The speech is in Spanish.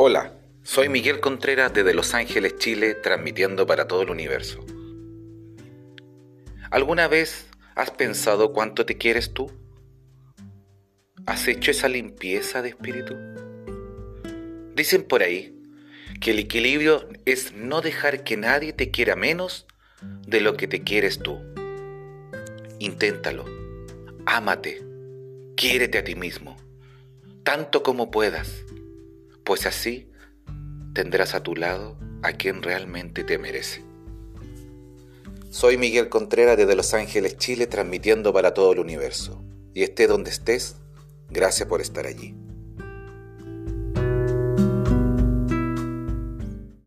Hola, soy Miguel Contreras desde Los Ángeles, Chile, transmitiendo para todo el universo. ¿Alguna vez has pensado cuánto te quieres tú? ¿Has hecho esa limpieza de espíritu? Dicen por ahí que el equilibrio es no dejar que nadie te quiera menos de lo que te quieres tú. Inténtalo, ámate, quiérete a ti mismo, tanto como puedas pues así tendrás a tu lado a quien realmente te merece. Soy Miguel Contreras desde Los Ángeles, Chile, transmitiendo para todo el universo. Y esté donde estés, gracias por estar allí.